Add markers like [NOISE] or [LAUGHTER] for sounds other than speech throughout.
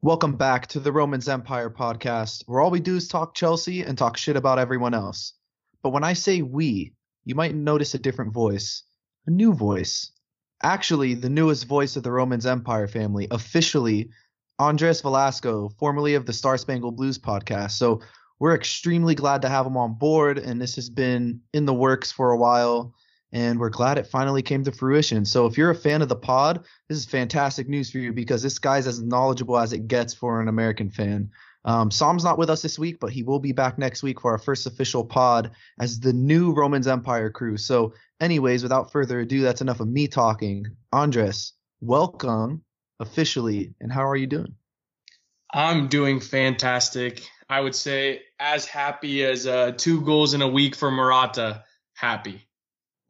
Welcome back to the Romans Empire podcast, where all we do is talk Chelsea and talk shit about everyone else. But when I say we, you might notice a different voice, a new voice. Actually, the newest voice of the Romans Empire family, officially Andres Velasco, formerly of the Star Spangled Blues podcast. So we're extremely glad to have him on board, and this has been in the works for a while and we're glad it finally came to fruition. So if you're a fan of the pod, this is fantastic news for you because this guy's as knowledgeable as it gets for an American fan. Um, Sam's not with us this week, but he will be back next week for our first official pod as the new Romans Empire crew. So, anyways, without further ado, that's enough of me talking. Andres, welcome officially, and how are you doing? I'm doing fantastic. I would say as happy as uh, two goals in a week for Morata. Happy.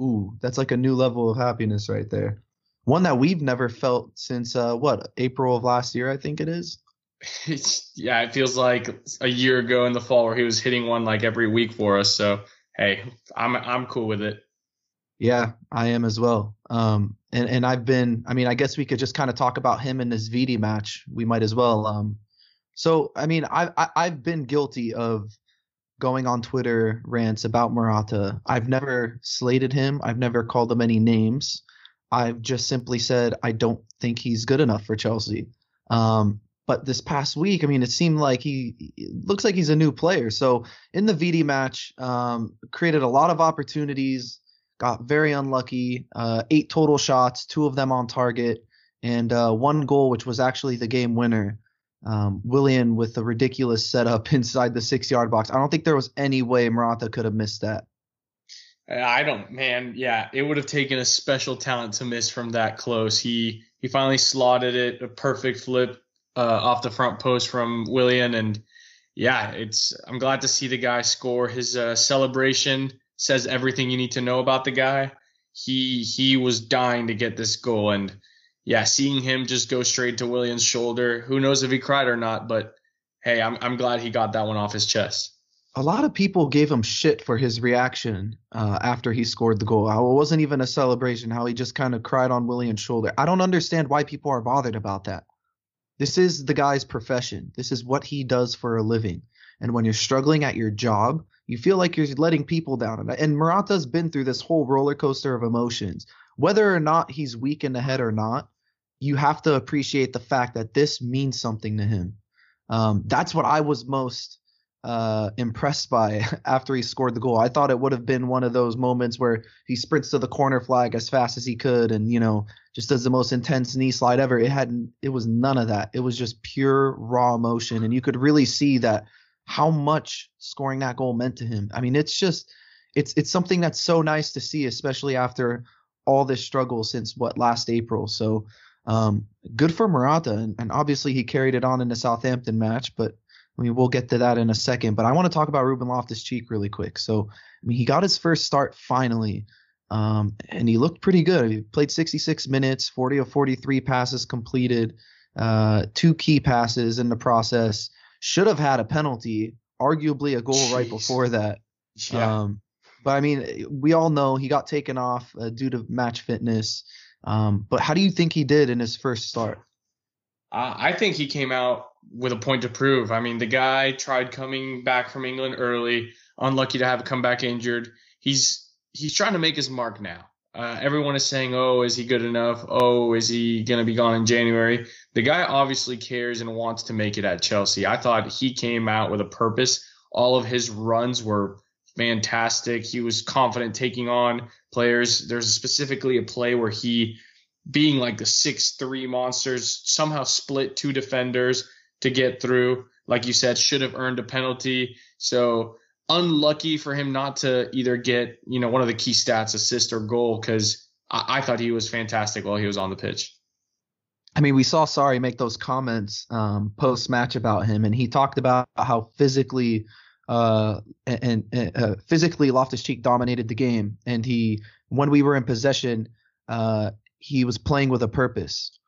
Ooh, that's like a new level of happiness right there. One that we've never felt since uh, what April of last year, I think it is. [LAUGHS] It's, yeah, it feels like a year ago in the fall where he was hitting one like every week for us. So hey, I'm I'm cool with it. Yeah, I am as well. Um, and and I've been. I mean, I guess we could just kind of talk about him in this Vidi match. We might as well. Um, so I mean, I, I I've been guilty of going on Twitter rants about Morata. I've never slated him. I've never called him any names. I've just simply said I don't think he's good enough for Chelsea. Um, but this past week, I mean, it seemed like he looks like he's a new player. So in the Vidi match, um, created a lot of opportunities, got very unlucky. Uh, eight total shots, two of them on target, and uh, one goal, which was actually the game winner um, Willian with a ridiculous setup [LAUGHS] inside the six yard box. I don't think there was any way Morata could have missed that. I don't, man. Yeah, it would have taken a special talent to miss from that close. He he finally slotted it, a perfect flip uh, off the front post from Willian, and yeah, it's. I'm glad to see the guy score. His uh, celebration says everything you need to know about the guy. He he was dying to get this goal, and yeah, seeing him just go straight to Willian's shoulder, who knows if he cried or not, but hey, I'm I'm glad he got that one off his chest. A lot of people gave him shit for his reaction uh, after he scored the goal. How it wasn't even a celebration. How he just kind of cried on Willian's shoulder. I don't understand why people are bothered about that. This is the guy's profession. This is what he does for a living. And when you're struggling at your job, you feel like you're letting people down. And Morata's been through this whole roller coaster of emotions. Whether or not he's weak in the head or not, you have to appreciate the fact that this means something to him. Um, that's what I was most uh, impressed by [LAUGHS] after he scored the goal. I thought it would have been one of those moments where he sprints to the corner flag as fast as he could and, you know, just does the most intense knee slide ever. It hadn't. it was none of that. It was just pure raw emotion. And you could really see that how much scoring that goal meant to him. I mean, it's just it's it's something that's so nice to see, especially after all this struggle since what last April. So um, good for Morata, and, and, obviously he carried it on in the Southampton match, but I mean we'll get to that in a second. But I want to talk about Ruben Loftus Cheek really quick. So I mean he got his first start finally, um, and he looked pretty good. He played 66 minutes, 40 of 43 passes completed, uh, two key passes in the process. Should have had a penalty, arguably a goal Jeez. right before that. Yeah. Um, but I mean, we all know he got taken off uh, due to match fitness. Um, but how do you think he did in his first start? Uh, I think he came out with a point to prove. I mean, the guy tried coming back from England early, unlucky to have come back injured. He's he's trying to make his mark now. Uh, everyone is saying, "Oh, is he good enough? Oh, is he going to be gone in January?" The guy obviously cares and wants to make it at Chelsea. I thought he came out with a purpose. All of his runs were fantastic. He was confident taking on players. There's specifically a play where he, being like the six three monsters, somehow split two defenders to get through. Like you said, should have earned a penalty. So unlucky for him not to either get you know one of the key stats, assist or goal, because I-, I thought he was fantastic while he was on the pitch. I mean, we saw Sarri make those comments um, post match about him, and he talked about how physically uh, and, and uh, physically Loftus Cheek dominated the game, and he when we were in possession, uh, he was playing with a purpose.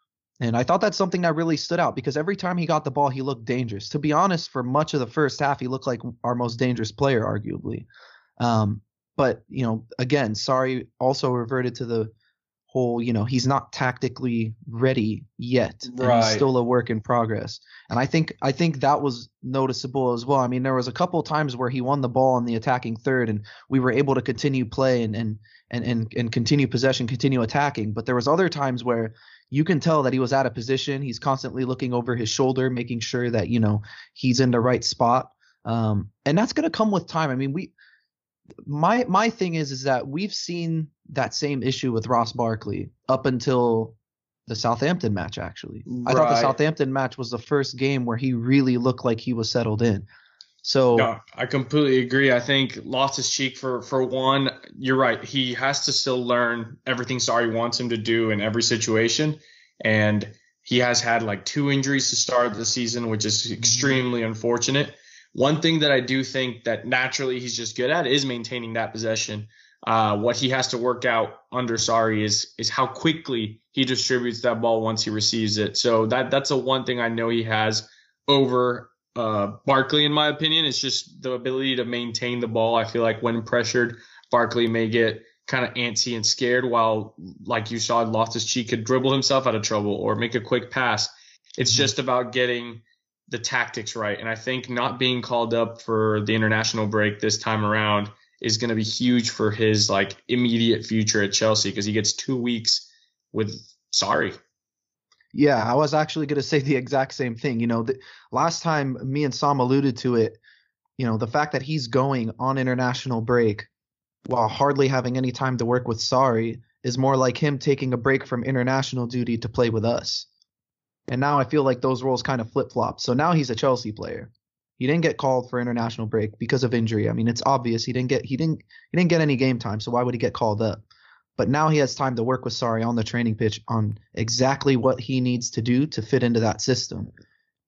And I thought that's something that really stood out because every time he got the ball, he looked dangerous. To be honest, for much of the first half, he looked like our most dangerous player, arguably. Um, but you know, again, Sarri also reverted to the whole, you know, he's not tactically ready yet. Right. he's still a work in progress. And I think I think that was noticeable as well. I mean, there was a couple times where he won the ball in the attacking third and we were able to continue play and and and and, and continue possession, continue attacking. But there was other times where you can tell that he was out of position. He's constantly looking over his shoulder, making sure that, you know, he's in the right spot. Um, and that's going to come with time. I mean, we my my thing is is that we've seen that same issue with Ross Barkley up until the Southampton match actually. I thought the Southampton match was the first game where he really looked like he was settled in. So No, I completely agree. I think Loftus Cheek for for one, you're right. He has to still learn everything Sarri wants him to do in every situation, and he has had like two injuries to start the season, which is mm-hmm. extremely unfortunate. One thing that I do think that naturally he's just good at is maintaining that possession. Uh, what he has to work out under Sarri is is how quickly he distributes that ball once he receives it. So that that's a one thing I know he has over uh, Barkley, in my opinion. It's just the ability to maintain the ball. I feel like when pressured, Barkley may get kind of antsy and scared, while like you saw, Loftus Cheek could dribble himself out of trouble or make a quick pass. It's just about getting the tactics right. And I think not being called up for the international break this time around is going to be huge for his like immediate future at Chelsea because he gets two weeks with Sarri. Yeah, I was actually going to say the exact same thing. You know, the, last time me and Sam alluded to it, you know, the fact that he's going on international break while hardly having any time to work with Sarri is more like him taking a break from international duty to play with us. And now I feel like those roles kind of flip flopped. So now he's a Chelsea player. He didn't get called for international break because of injury. I mean, it's obvious he didn't get he didn't he didn't get any game time. So why would he get called up? But now he has time to work with Sarri on the training pitch on exactly what he needs to do to fit into that system.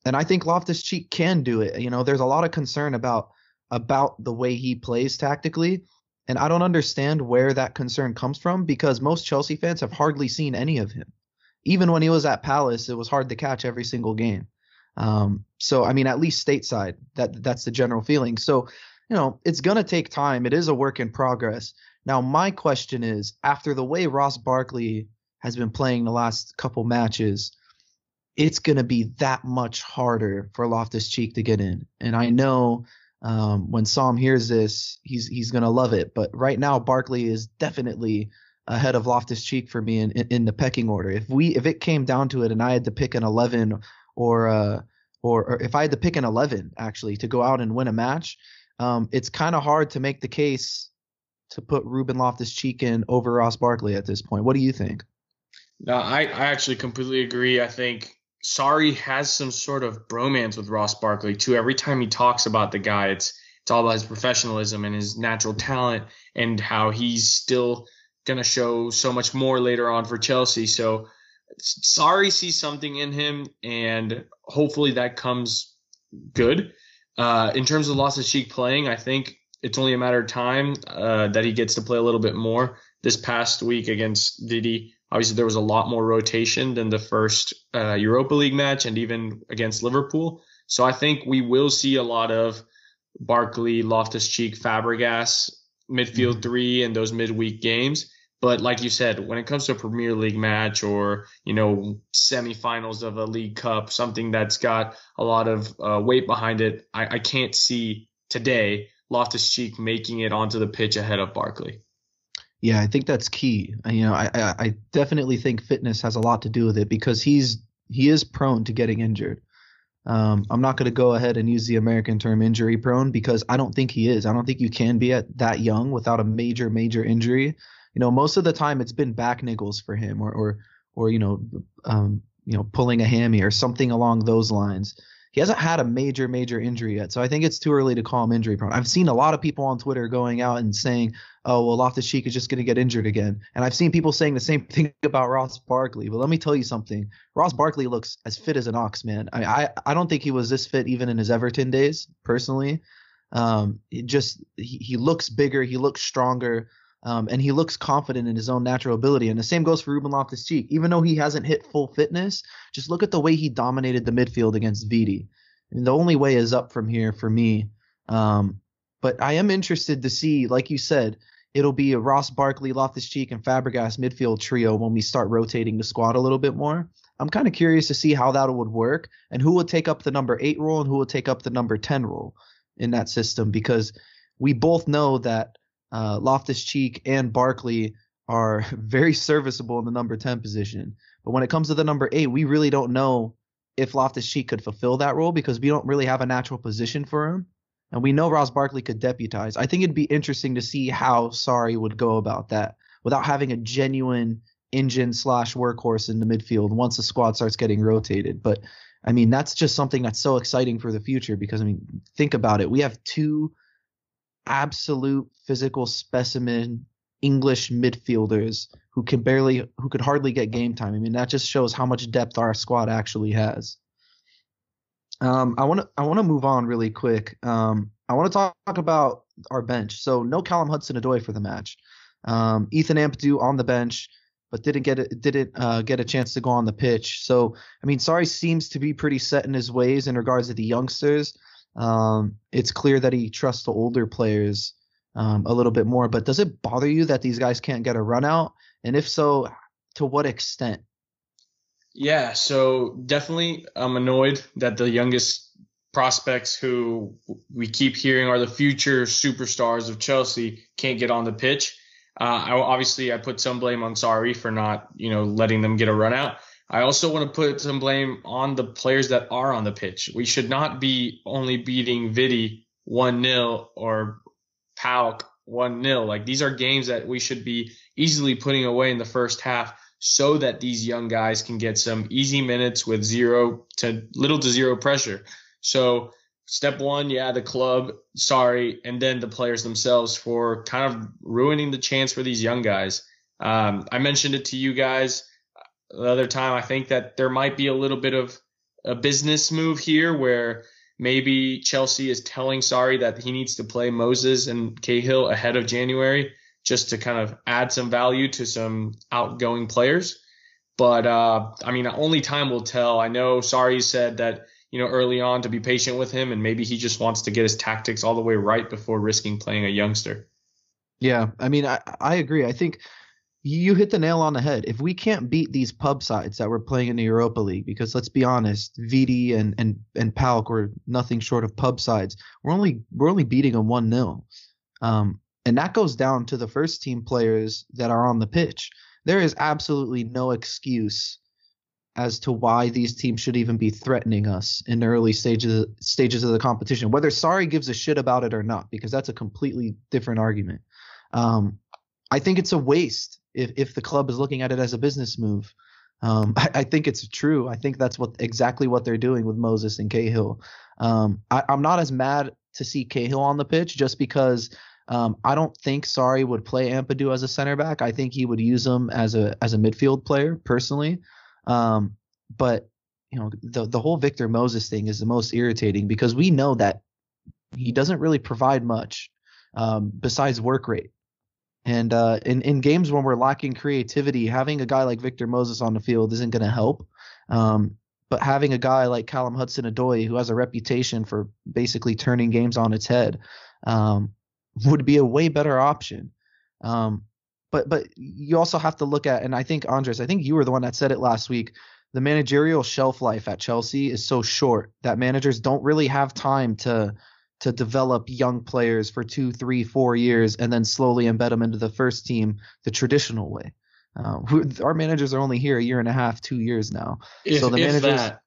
And I think Loftus Cheek can do it. You know, there's a lot of concern about about the way he plays tactically. And I don't understand where that concern comes from because most Chelsea fans have hardly seen any of him. Even when he was at Palace, it was hard to catch every single game. Um, so I mean, at least stateside, that that's the general feeling. So, you know, it's gonna take time. It is a work in progress. Now, my question is, after the way Ross Barkley has been playing the last couple matches, it's gonna be that much harder for Loftus Cheek to get in. And I know um, when Sam hears this, he's he's gonna love it. But right now, Barkley is definitely ahead of Loftus Cheek for me in, in, in the pecking order. If we if it came down to it and I had to pick an 11 or uh or, or if I had to pick an 11 actually to go out and win a match, um, it's kind of hard to make the case to put Ruben Loftus Cheek in over Ross Barkley at this point. What do you think? No, I, I actually completely agree. I think Sarri has some sort of bromance with Ross Barkley too. Every time he talks about the guy, it's it's all about his professionalism and his natural talent and how he's still gonna show so much more later on for Chelsea. So Sarri sees something in him, and hopefully that comes good. Uh, in terms of Loftus Cheek playing, I think it's only a matter of time uh, that he gets to play a little bit more. This past week against Vidi, obviously there was a lot more rotation than the first uh, Europa League match and even against Liverpool. So I think we will see a lot of Barkley, Loftus Cheek, Fabregas, midfield three and those midweek games. But like you said, when it comes to a Premier League match or you know semifinals of a League Cup, something that's got a lot of uh, weight behind it, I, I can't see today Loftus Cheek making it onto the pitch ahead of Barkley. Yeah, I think that's key. You know, I, I I definitely think fitness has a lot to do with it because he's he is prone to getting injured. Um, I'm not going to go ahead and use the American term injury prone because I don't think he is. I don't think you can be at that young without a major major injury. You know, most of the time it's been back niggles for him or or or you know um, you know pulling a hammy or something along those lines. He hasn't had a major major injury yet, so I think it's too early to call him injury prone. I've seen a lot of people on Twitter going out and saying, "Oh, well, Loftus Cheek is just going to get injured again," and I've seen people saying the same [LAUGHS] thing about Ross Barkley. But let me tell you something: Ross Barkley looks as fit as an ox, man. I I, I don't think he was this fit even in his Everton days, personally. Um, it just he, he looks bigger, he looks stronger. Um, and he looks confident in his own natural ability. And the same goes for Ruben Loftus Cheek. Even though he hasn't hit full fitness, just look at the way he dominated the midfield against Vidi. The only way is up from here for me. Um, but I am interested to see, like you said, it'll be a Ross Barkley, Loftus Cheek, and Fabregas midfield trio when we start rotating the squad a little bit more. I'm kind of curious to see how that would work and who would take up the number eight role and who would take up the number 10 role in that system because we both know that uh, Loftus Cheek and Barkley are [LAUGHS] very serviceable in the number 10 position. But when it comes to the number eight, we really don't know if Loftus Cheek could fulfill that role because we don't really have a natural position for him. And we know Ross Barkley could deputize. I think it'd be interesting to see how Sarri would go about that without having a genuine engine slash workhorse in the midfield once the squad starts getting rotated. But I mean, that's just something that's so exciting for the future because I mean, think about it. We have two absolute physical specimen English midfielders who can barely, who could hardly get game time. I mean, that just shows how much depth our squad actually has. Um, I want to, I want to move on really quick. Um, I want to talk, about our bench. So no Callum Hudson-Odoi for the match. Um, Ethan Ampadu on the bench, but didn't get it, didn't uh, get a chance to go on the pitch. So I mean, Sarri seems to be pretty set in his ways in regards to the youngsters. Um, it's clear that he trusts the older players um, a little bit more. But does it bother you that these guys can't get a run out? And if so, to what extent? Yeah, so definitely I'm annoyed that the youngest prospects who we keep hearing are the future superstars of Chelsea can't get on the pitch. Uh, I, obviously, I put some blame on Sarri for not, you know, letting them get a run out. I also want to put some blame on the players that are on the pitch. We should not be only beating Vidi 1 0 or PAOK 1 0. Like these are games that we should be easily putting away in the first half so that these young guys can get some easy minutes with zero to little to zero pressure. So step one, yeah, the club, Sarri, and then the players themselves for kind of ruining the chance for these young guys. Um, I mentioned it to you guys the other time. I think that there might be a little bit of a business move here where maybe Chelsea is telling Sarri that he needs to play Moses and Cahill ahead of January just to kind of add some value to some outgoing players. But uh, I mean, only time will tell. I know Sarri said that you know early on to be patient with him, and maybe he just wants to get his tactics all the way right before risking playing a youngster. Yeah, I mean, I I agree. I think you hit the nail on the head. If we can't beat these pub sides that we're playing in the Europa League, because let's be honest, Vidi and and and PAOK were nothing short of pub sides. We're only we're only beating them one 0 um, and that goes down to the first team players that are on the pitch. There is absolutely no excuse as to why these teams should even be threatening us in the early stages stages of the competition. Whether Sarri gives a shit about it or not, because that's a completely different argument. Um, I think it's a waste if if the club is looking at it as a business move. Um, [LAUGHS] I, I, think it's true. I think that's what exactly what they're doing with Moses and Cahill. Um, I, am not as mad to see Cahill on the pitch just because um, I don't think Sarri would play Ampadu as a center back. I think he would use him as a as a midfield player personally. Um, but you know the the whole Victor Moses thing is the most irritating because we know that he doesn't really provide much um, besides work rate. And uh, in in games when we're lacking creativity, having a guy like Victor Moses on the field isn't going to help. Um, but having a guy like Callum Hudson-Odoi, who has a reputation for basically turning games on its head, um, would be a way better option. Um, but but you also have to look at, and I think Andres, I think you were the one that said it last week. The managerial shelf life at Chelsea is so short that managers don't really have time to to develop young players for two, three, four years and then slowly embed them into the first team the traditional way. Uh, our managers are only here a year and a half, two years now. If, so the managers, that.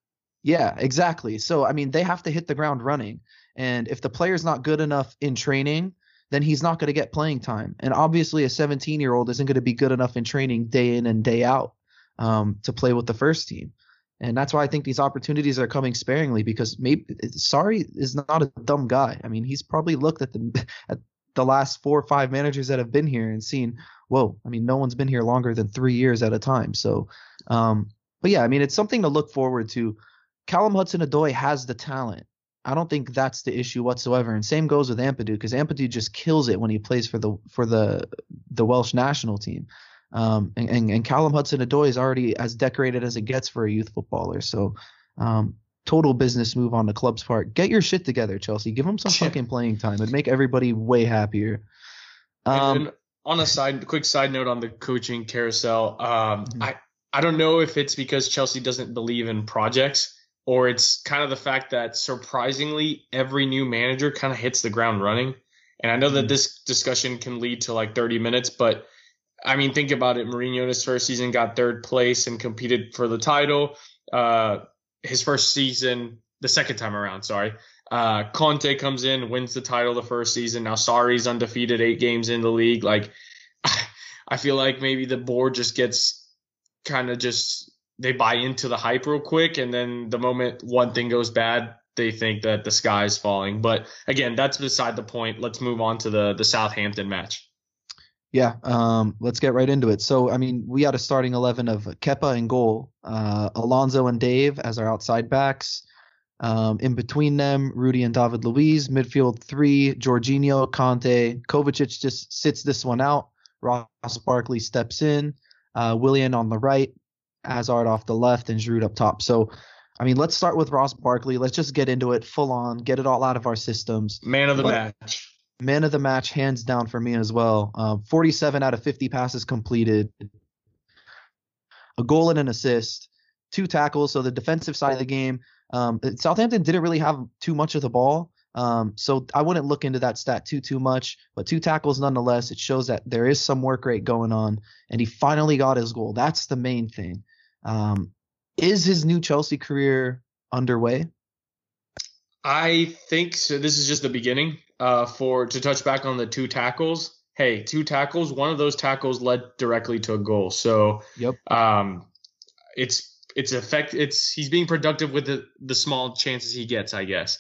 yeah, exactly. So I mean, they have to hit the ground running, and if the player's not good enough in training, then he's not going to get playing time. And obviously, a 17 year old isn't going to be good enough in training day in and day out um, to play with the first team. And that's why I think these opportunities are coming sparingly because maybe Sarri is not a dumb guy. I mean, he's probably looked at the [LAUGHS] at the last four or five managers that have been here and seen, whoa, I mean, no one's been here longer than three years at a time. So, um, but yeah, I mean, it's something to look forward to. Callum Hudson-Odoi has the talent. I don't think that's the issue whatsoever. And same goes with Ampadu because Ampadu just kills it when he plays for the for the the Welsh national team. Um, and, and, and Callum Hudson-Odoi is already as decorated as it gets for a youth footballer. So, um, total business move on the club's part. Get your shit together, Chelsea. Give them some fucking playing time. It'd make everybody way happier. Um, on a side, quick side note on the coaching carousel, um, mm-hmm. I I don't know if it's because Chelsea doesn't believe in projects or it's kind of the fact that surprisingly every new manager kind of hits the ground running. And I know that mm-hmm. this discussion can lead to like 30 minutes, but I mean, think about it. Mourinho in his first season got third place and competed for the title. Uh, his first season, the second time around, sorry. Uh, Conte comes in, wins the title the first season. Now Sarri's undefeated, eight games in the league. Like, [LAUGHS] I feel like maybe the board just gets kind of just they buy into the hype real quick, and then the moment one thing goes bad, they think that the sky is falling. But again, that's beside the point. Let's move on to the the Southampton match. Yeah, um, let's get right into it. So, I mean, we had a starting 11 of Kepa and goal, uh, Alonso and Dave as our outside backs. Um, in between them, Rudy and David Luiz. Midfield three, Jorginho, Kanté. Kovacic just sits this one out. Ross Barkley steps in. Uh, Willian on the right, Hazard off the left, and Giroud up top. So, I mean, let's start with Ross Barkley. Let's just get into it full on, get it all out of our systems. Man of the but, match man of the match, hands down for me as well. Um, 47 out of 50 passes completed, a goal and an assist, two tackles. So the defensive side of the game, um, Southampton didn't really have too much of the ball. Um, so I wouldn't look into that stat too too much, but two tackles nonetheless. It shows that there is some work rate going on, and he finally got his goal. That's the main thing. Um, is his new Chelsea career underway? I think so. This is just the beginning uh, for to touch back on the two tackles. Hey, two tackles. One of those tackles led directly to a goal. So, yep. Um, it's it's effect. It's he's being productive with the the small chances he gets, I guess.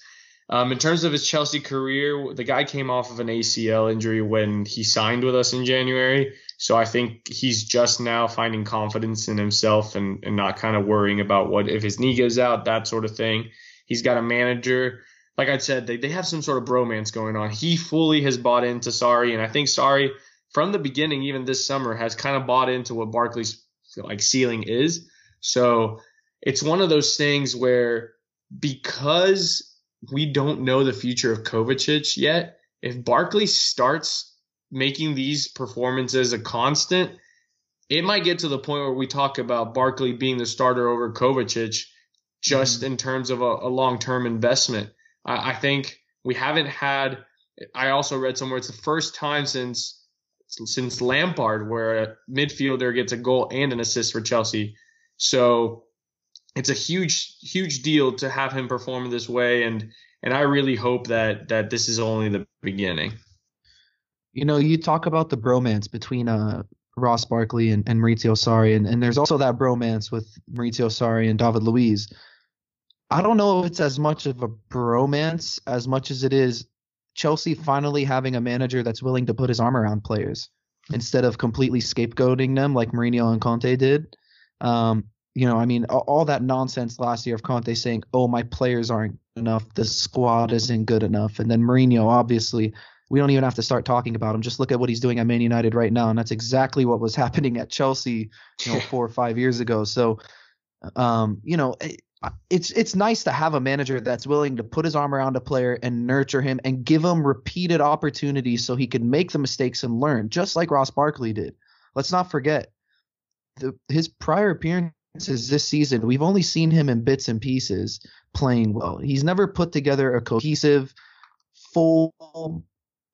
Um, in terms of his Chelsea career, the guy came off of an ACL injury when he signed with us in January. So I think he's just now finding confidence in himself and, and not kind of worrying about what if his knee goes out, that sort of thing. He's got a manager like I said, they, they have some sort of bromance going on. He fully has bought into Sarri, and I think Sarri from the beginning, even this summer, has kind of bought into what Barkley's like ceiling is. So it's one of those things where because we don't know the future of Kovacic yet, if Barkley starts making these performances a constant, it might get to the point where we talk about Barkley being the starter over Kovacic just mm-hmm. in terms of a, a long term investment. I, I think we haven't had. I also read somewhere it's the first time since since Lampard where a midfielder gets a goal and an assist for Chelsea. So it's a huge huge deal to have him perform this way and and I really hope that that this is only the beginning. You know, you talk about the bromance between uh Ross Barkley and, and Maurizio Sarri and, and there's also that bromance with Maurizio Sarri and David Luiz. I don't know if it's as much of a bromance as much as it is Chelsea finally having a manager that's willing to put his arm around players instead of completely scapegoating them like Mourinho and Conte did. Um, you know, I mean, all, that nonsense last year of Conte saying, "Oh, my players aren't enough, the squad isn't good enough," and then Mourinho, obviously, we don't even have to start talking about him. Just look at what he's doing at Man United right now, and that's exactly what was [LAUGHS] happening at Chelsea, you know, [LAUGHS] four or five years ago. So, um, you know, it's it's nice to have a manager that's willing to put his arm around a player and nurture him and give him repeated opportunities so he can make the mistakes and learn, just like Ross Barkley did. Let's not forget the, his prior appearances this season. We've only seen him in bits and pieces playing well. He's never put together a cohesive, full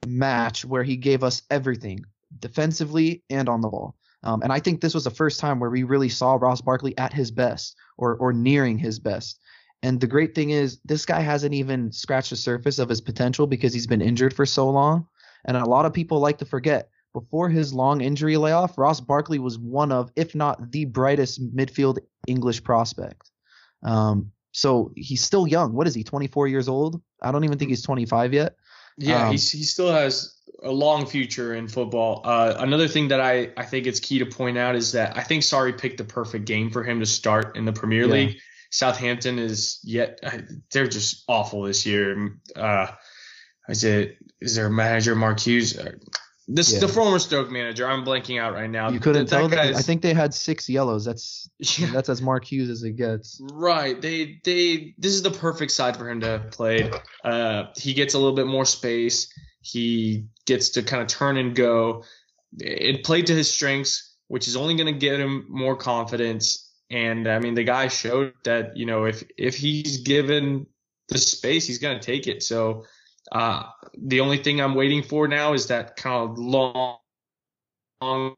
match where he gave us everything defensively and on the ball. Um, and I think this was the first time where we really saw Ross Barkley at his best or or nearing his best. And the great thing is this guy hasn't even scratched the surface of his potential because he's been injured for so long. And a lot of people like to forget before his long injury layoff, Ross Barkley was one of, if not the brightest midfield English prospect. Um, so he's still young. What is he? 24 years old? I don't even think he's 25 yet. Yeah, um, he still has a long future in football. Uh, another thing that I, I think it's key to point out is that I think Sarri picked the perfect game for him to start in the Premier yeah. League. Southampton is yet they're just awful this year. Uh, is it is their manager Mark Hughes? Uh, this yeah. the former Stoke manager. I'm blanking out right now. You couldn't that, tell. That I think they had six yellows. That's yeah. that's as Mark Hughes as it gets. Right. They they this is the perfect side for him to play. Uh, he gets a little bit more space. He gets to kind of turn and go. it played to his strengths, which is only going to get him more confidence. And I mean, the guy showed that you know if if he's given the space, he's going to take it. So uh, the only thing I'm waiting for now is that kind of long, long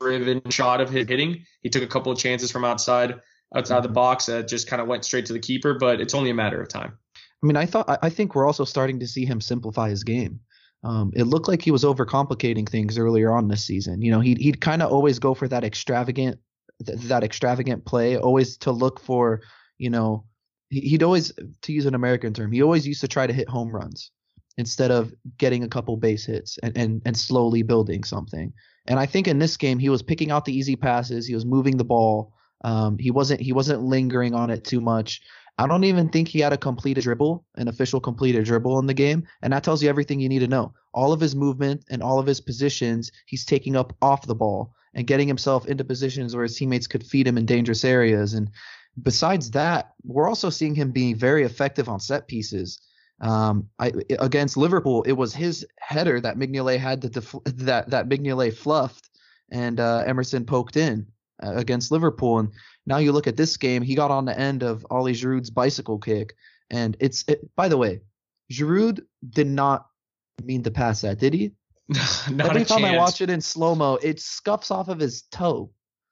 driven shot of his hitting. He took a couple of chances from outside outside the box that just kind of went straight to the keeper, but it's only a matter of time. I mean, I thought I think we're also starting to see him simplify his game. Um, it looked like he was overcomplicating things earlier on this season. You know, he'd he'd kind of always go for that extravagant th- that extravagant play, always to look for, you know, he'd always to use an American term, he always used to try to hit home runs instead of getting a couple base hits and and, and slowly building something. And I think in this game he was picking out the easy passes, he was moving the ball. Um, he wasn't he wasn't lingering on it too much. I don't even think he had a completed dribble, an official completed dribble in the game, and that tells you everything you need to know. All of his movement and all of his positions, he's taking up off the ball and getting himself into positions where his teammates could feed him in dangerous areas. And besides that, we're also seeing him being very effective on set pieces. Um, I, against Liverpool, it was his header that Mignolet had to def- that that Mignolet fluffed and uh, Emerson poked in uh, against Liverpool. And now you look at this game, he got on the end of Ollie Giroud's bicycle kick, and it's it, by the way, Giroud did not mean to pass that, did he? [LAUGHS] No, not a chance. Every time chance. I watch it in slow mo, it scuffs off of his toe.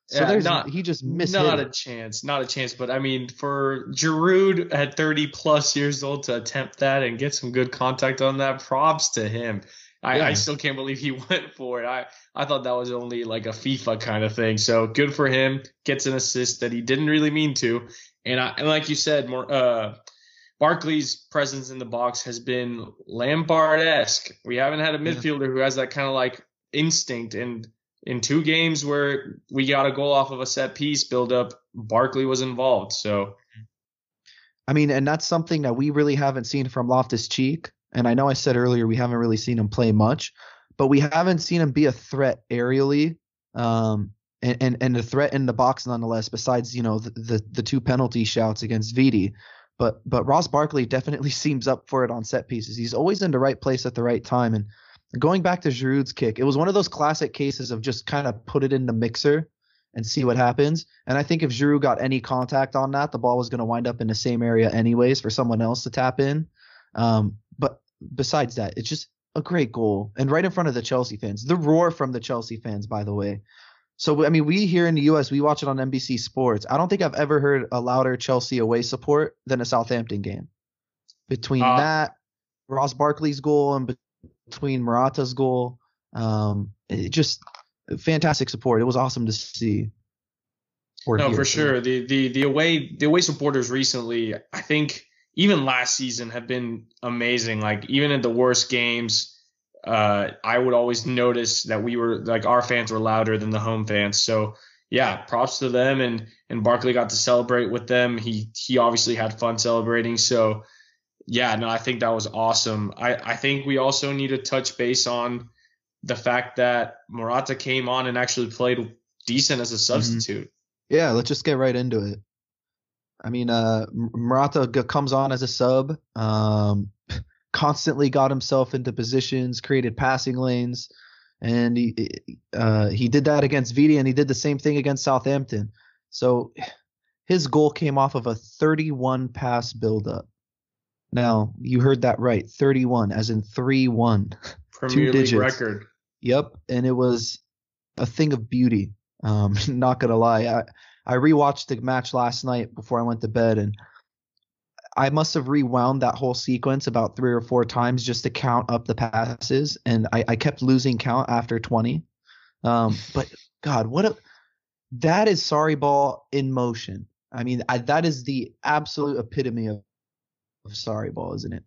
So yeah, there's not, he just missed. Not a chance, not a chance. But I mean, for Giroud at 30 plus years old to attempt that and get some good contact on that, props to him. I, yeah. I, still can't believe he [LAUGHS] went for it. I, I thought that was only like a FIFA kind of thing. So good for him. Gets an assist that he didn't really mean to. And, I, and like you said, more, uh, Barkley's presence in the box has been Lampard-esque. We haven't had a midfielder who has that kind of like instinct. And in two games where we got a goal off of a set piece build up, Barkley was involved. So, I mean, and that's something that we really haven't seen from Loftus Cheek. And I know I said earlier we haven't really seen him play much, but we haven't seen him be a threat aerially. Um, and, and, and a threat in the box nonetheless, besides, you know, the, the, the two penalty shouts against Vidi. But but Ross Barkley definitely [LAUGHS] seems up for it on set pieces. He's always in the right place at the right time. And going back to Giroud's kick, it was one of those classic cases of just kind of put it in the mixer and see what happens. And I think if Giroud got any contact on that, the ball was going to wind up in the same area anyways for someone else to tap in. Um, but besides that, it's just a great goal and right in front of the Chelsea fans. The roar from the Chelsea fans, by the way. So I mean, we here in the U.S. we watch it on NBC Sports. I don't think I've ever heard a louder Chelsea away support than a Southampton game. Between uh, that, Ross Barkley's goal, and between Morata's goal, um, it just fantastic support. It was awesome to see. No, for sure. The the the away the away supporters recently, I think even last season have been amazing. Like even in the worst games, uh, I would always notice that we were like our fans were louder than the home fans. So yeah, props to them and and Barkley got to celebrate with them. He he obviously had fun celebrating. So yeah, no, I think that was awesome. I I think we also need to touch base on the fact that Morata came on and actually played decent as a mm-hmm. substitute. Mm-hmm. Yeah, let's just get right into it. I mean, uh, Morata comes on as a sub. Um, constantly got himself into positions, created passing lanes, and he uh, he did that against Vidi, and he did the same thing against Southampton. So his goal came off of a 31 pass buildup. Now you heard that right, 31, as in three one, [LAUGHS] Premier League record. Yep, and it was a thing of beauty. Um, [LAUGHS] not gonna lie, I I rewatched the match last night before I went to bed, and I must have rewound that whole sequence about three or four times just to count up the passes, and I, I kept losing count after 20. Um, but God, what a that is Sarri ball in motion. I mean, I, that is the absolute epitome of, of Sarri ball, isn't it?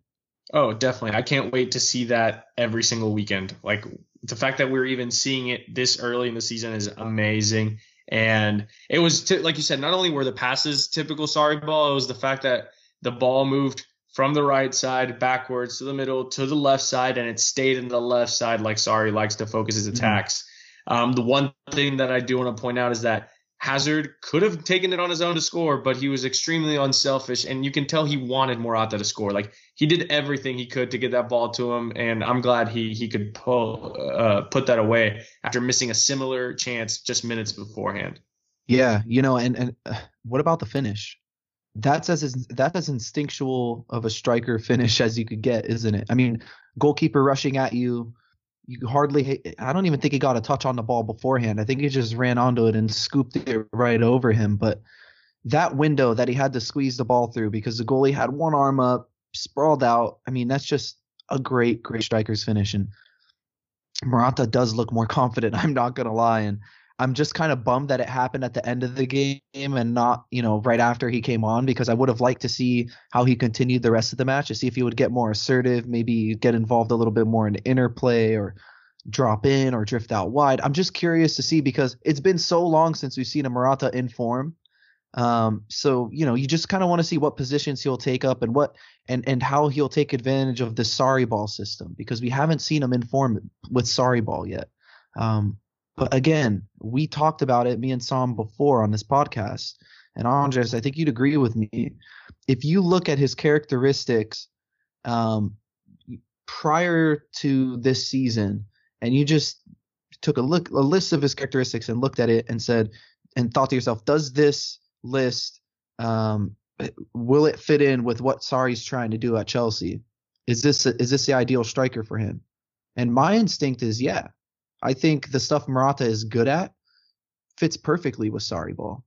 Oh, definitely. I can't wait to see that every single weekend. Like the fact that we're even seeing it this early in the season is amazing. And it was, t- like you said, not only were the passes typical Sarri ball, it was the fact that the ball moved from the right side backwards to the middle to the left side, and it stayed in the left side like Sarri likes to focus his mm-hmm. attacks. Mm-hmm. Um, the one thing that I do want to point out is that Hazard could have taken it on his own to score, but he was extremely unselfish, and you can tell he wanted Morata to score. Like he did everything he could to get that ball to him, and I'm glad he he could pull uh, put that away after missing a similar chance just minutes beforehand. Yeah, you know, and and uh, what about the finish? That's as that's as instinctual of a striker finish [LAUGHS] as you could get, isn't it? I mean, goalkeeper rushing at you you hardly I don't even think he got a touch on the ball beforehand. I think he just ran onto it and scooped it right over him. But that window that he had to squeeze the ball through because the goalie had one arm up, sprawled out. I mean, that's just a great, great striker's finish. And Morata does look more confident. [LAUGHS] I'm not gonna lie. And I'm just kind of bummed that it happened at the end of the game and not, you know, right after he came on because I would have liked to see how he continued the rest of the match to see if he would get more assertive, maybe get involved a little bit more in interplay or drop in or drift out wide. I'm just curious to see because it's been so long since we've seen a Morata in form. Um, so you know, you just kind of want to see what positions he'll take up and what and and how he'll take advantage of the Sarri ball system because we haven't seen him in form with Sarri ball yet. Um, but again, we talked about it, me and Sam, before on this podcast. And Andres, I think you'd agree with me. If you look at his characteristics um, prior to this season, and you just took a look, a list of his characteristics, and looked at it and said, and thought to yourself, does this list, um, will it fit in with what Sarri's trying to do at Chelsea? Is this is this the ideal striker for him? And my instinct is, yeah, I think the stuff Morata is good at fits perfectly with Sarri ball.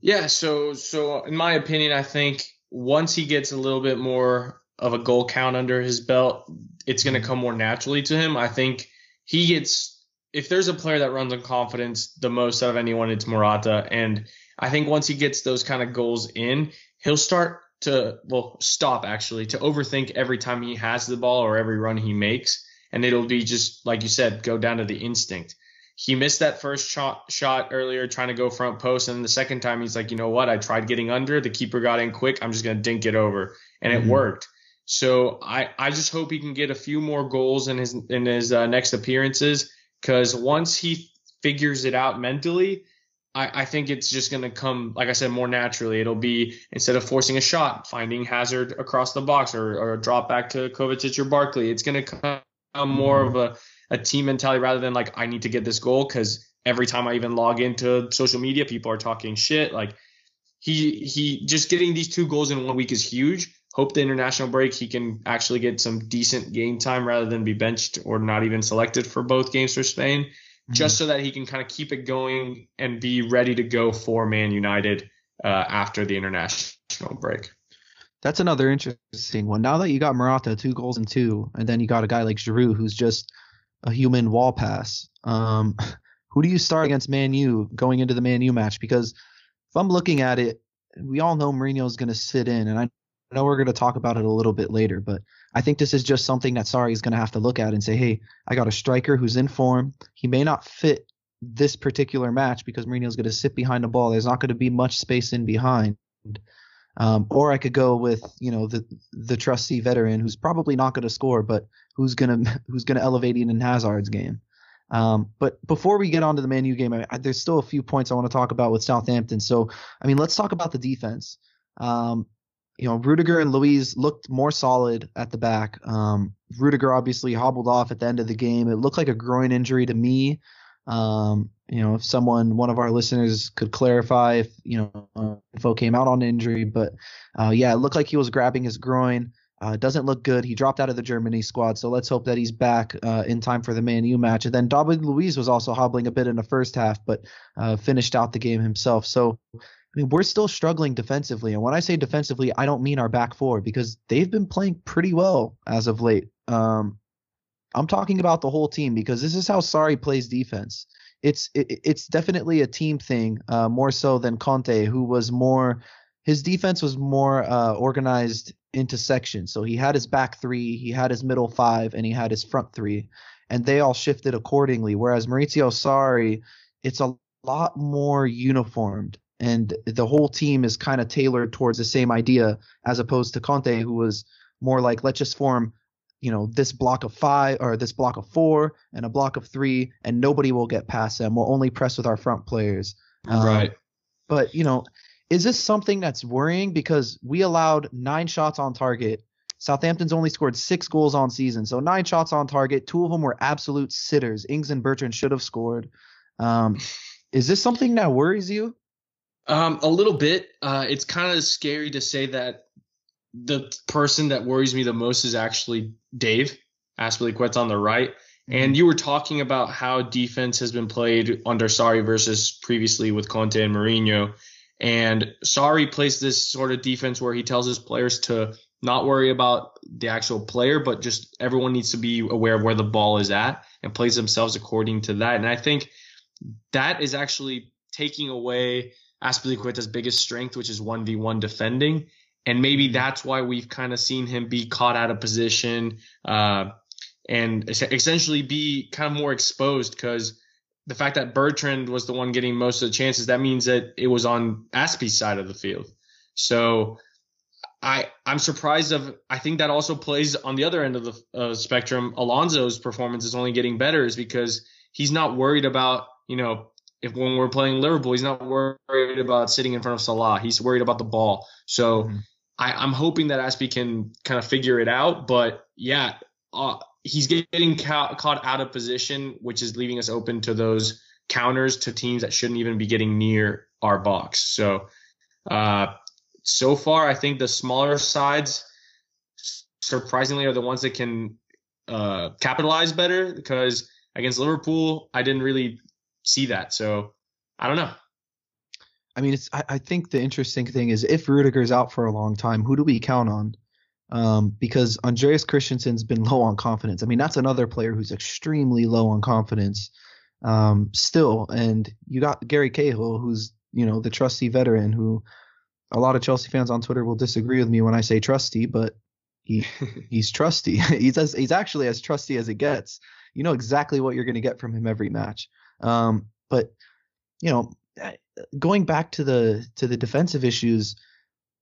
Yeah, so so in my opinion, I think once he gets a little bit more of a goal count under his belt, it's going to come more naturally to him. I think he gets if there's a player that runs on confidence the most out of anyone, it's Morata, and I think once he gets those kind of goals in, he'll start to well stop actually to overthink every time he has the ball or every run he makes and it'll be just like you said, go down to the instinct. He missed that first shot shot earlier trying to go front post, and then the second time he's like, you know what? I tried getting under, the keeper got in quick. I'm just gonna dink it over, and mm-hmm. it worked. So I I just hope he can get a few more goals in his in his uh, next appearances, because once he figures it out mentally, I, I, think it's just going to come, like I said, more naturally. It'll be instead of forcing a shot, finding Hazard across the box or, or a drop back to Kovacic or Barkley. It's going to come more of a, a team mentality rather than like I need to get this goal because every time I even log into social media, people are talking shit. Like he he just getting these two goals in one week is huge. Hope the international break he can actually get some decent game time rather than be benched or not even selected for both games for Spain, mm-hmm. just so that he can kind of keep it going and be ready to go for Man United uh, after the international break. That's another interesting one. Now that you got Morata, two goals and two, and then you got a guy like Giroud who's just a human wall pass. Um, [LAUGHS] who do you start against Man U going into the Man U match? Because if I'm looking at it, we all know Mourinho's going to sit in, and I know we're going to talk about it a little bit later, but I think this is just something that Sarri is going to have to look at and say, hey, I got a striker who's in form. He may not fit this particular match because Mourinho's going to sit behind the ball. There's not going to be much space in behind. Um, or I could go with you know the the trusty veteran who's probably not going to score, but who's gonna [LAUGHS] who's gonna elevate Eden Hazard's game. Um, but before we get on to the Man U game, I, I, there's still a few points I want to talk about with Southampton. So I mean, let's talk about the defense. Um, you know, Rudiger and Luiz looked more solid at the back. Um, Rudiger obviously hobbled off at the end of the game. It looked like a groin injury to me. Um, you know, if someone, one of our listeners could clarify if, you know, uh, info came out on injury, but uh, yeah, it looked like he was grabbing his groin. Uh, doesn't look good. He dropped out of the Germany squad, so let's hope that he's back uh, in time for the Man U match. And then David Luiz was also hobbling a bit in the first half, but uh, finished out the game himself. So, I mean, we're still struggling defensively. And when I say defensively, I don't mean our back four because they've been playing pretty well as of late. Um, I'm talking about the whole team because this is how Sarri plays defense. It's it, it's definitely a team thing uh, more so than Conte, who was more his defense was more uh, organized into sections. So he had his back three, he had his middle five, and he had his front three, and they all shifted accordingly. Whereas Maurizio Sarri, it's a lot more uniformed and the whole team is kind of tailored towards the same idea as opposed to Conte who was more like let's just form you know, this block of five or this block of four and a block of three, and nobody will get past them. We'll only press with our front players. Um, right. But, you know, is this something that's worrying? Because we allowed nine shots on target. Southampton's only scored six goals on season. So nine shots on target. Two of them were absolute sitters. Ings and Bertrand should have scored. Um, is this something that worries you? Um, a little bit. Uh, it's kind of scary to say that the person that worries me the most is actually Dave Azpilicueta on the right. And mm-hmm. you were talking about how defense has been played under Sarri versus previously with Conte and Mourinho. And Sarri plays this sort of defense where he tells his players to not worry about the actual player, but just everyone needs to be aware of where the ball is at and plays themselves according to that. And I think that is actually taking away Azpilicueta's biggest strength, which is 1v1 defending. And maybe that's why we've kind of seen him be caught out of position uh, and essentially be kind of more exposed because the fact that Bertrand was the one getting most of the chances, that means that it was on Azpi's side of the field. So I I'm surprised of I think that also plays on the other end of the uh, spectrum. Alonso's performance is only getting better is because he's not worried about you know if when we're playing Liverpool, he's not worried about sitting in front of Salah. He's worried about the ball. So mm-hmm. I, am hoping that Azpi can kind of figure it out. But yeah, uh, he's getting ca- caught out of position, which is leaving us open to those counters to teams that shouldn't even be getting near our box. So uh, so far, I think the smaller sides surprisingly are the ones that can uh, capitalize better because against Liverpool, I didn't really see that. So I don't know. I mean, it's. I, I think the interesting thing is if Rudiger's out for a long time, who do we count on? Um, because Andreas Christensen's been low on confidence. I mean, that's another player who's extremely low on confidence um, still. And you got Gary Cahill, who's you know the trusty veteran, who a lot of Chelsea fans on Twitter will disagree with me when I say trusty, but he [LAUGHS] he's trusty. [LAUGHS] he's as, he's actually as trusty as it gets. You know exactly what you're going to get from him every match. Um, but you know, going back to the to the defensive issues,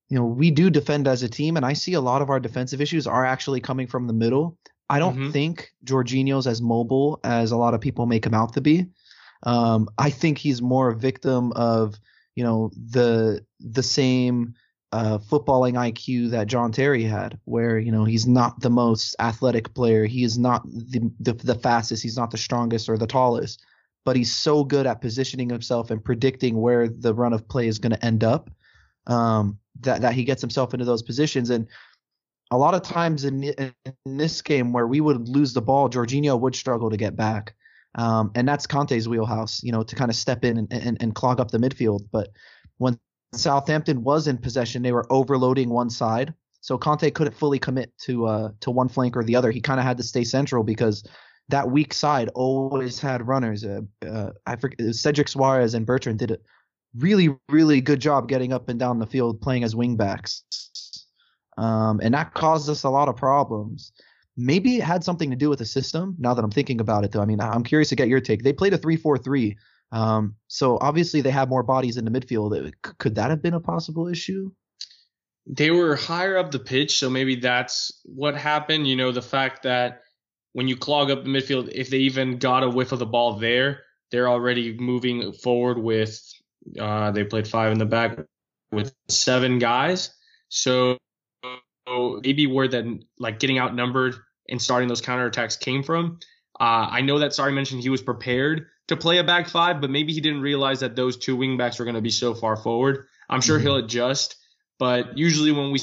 you know, we do defend as a team, and I see a lot of our defensive issues are actually coming from the middle. I don't mm-hmm. think Jorginho's as mobile as a lot of people make him out to be. Um, I think he's more a victim of you know the the same uh, footballing IQ that John Terry had, where you know he's not the most athletic player, he is not the, the the fastest, he's not the strongest or the tallest, but he's so good at positioning himself and predicting where the run of play is going to end up um, that that he gets himself into those positions. And a lot of times in, in this game where we would lose the ball, Jorginho would struggle to get back. Um, and that's Kanté's wheelhouse, you know, to kind of step in and, and, and clog up the midfield. But when Southampton was in possession, they were overloading one side. So Conte couldn't fully commit to uh, to one flank or the other. He kind of had to stay central because that weak side always had runners. Uh, uh, I forget Cedric Soares and Bertrand did a really really good job getting up and down the field playing as wingbacks, um, and that caused us a lot of problems. Maybe it had something to do with the system. Now that I'm thinking about it, though, I mean I'm curious to get your take. They played a three-four-three, um, so obviously they have more bodies in the midfield. Could that have been a possible issue? They were higher up the pitch, so maybe that's what happened. You know, the fact that when you clog up the midfield, if they even got a whiff of the ball there, they're already moving forward with. Uh, they played five in the back with seven guys, so maybe where then like getting outnumbered and starting those counterattacks came from. Uh, I know that Sarri mentioned he was prepared to play a back five, but maybe he didn't realize that those two wingbacks were going to be so far forward. I'm sure mm-hmm. he'll adjust, but usually when we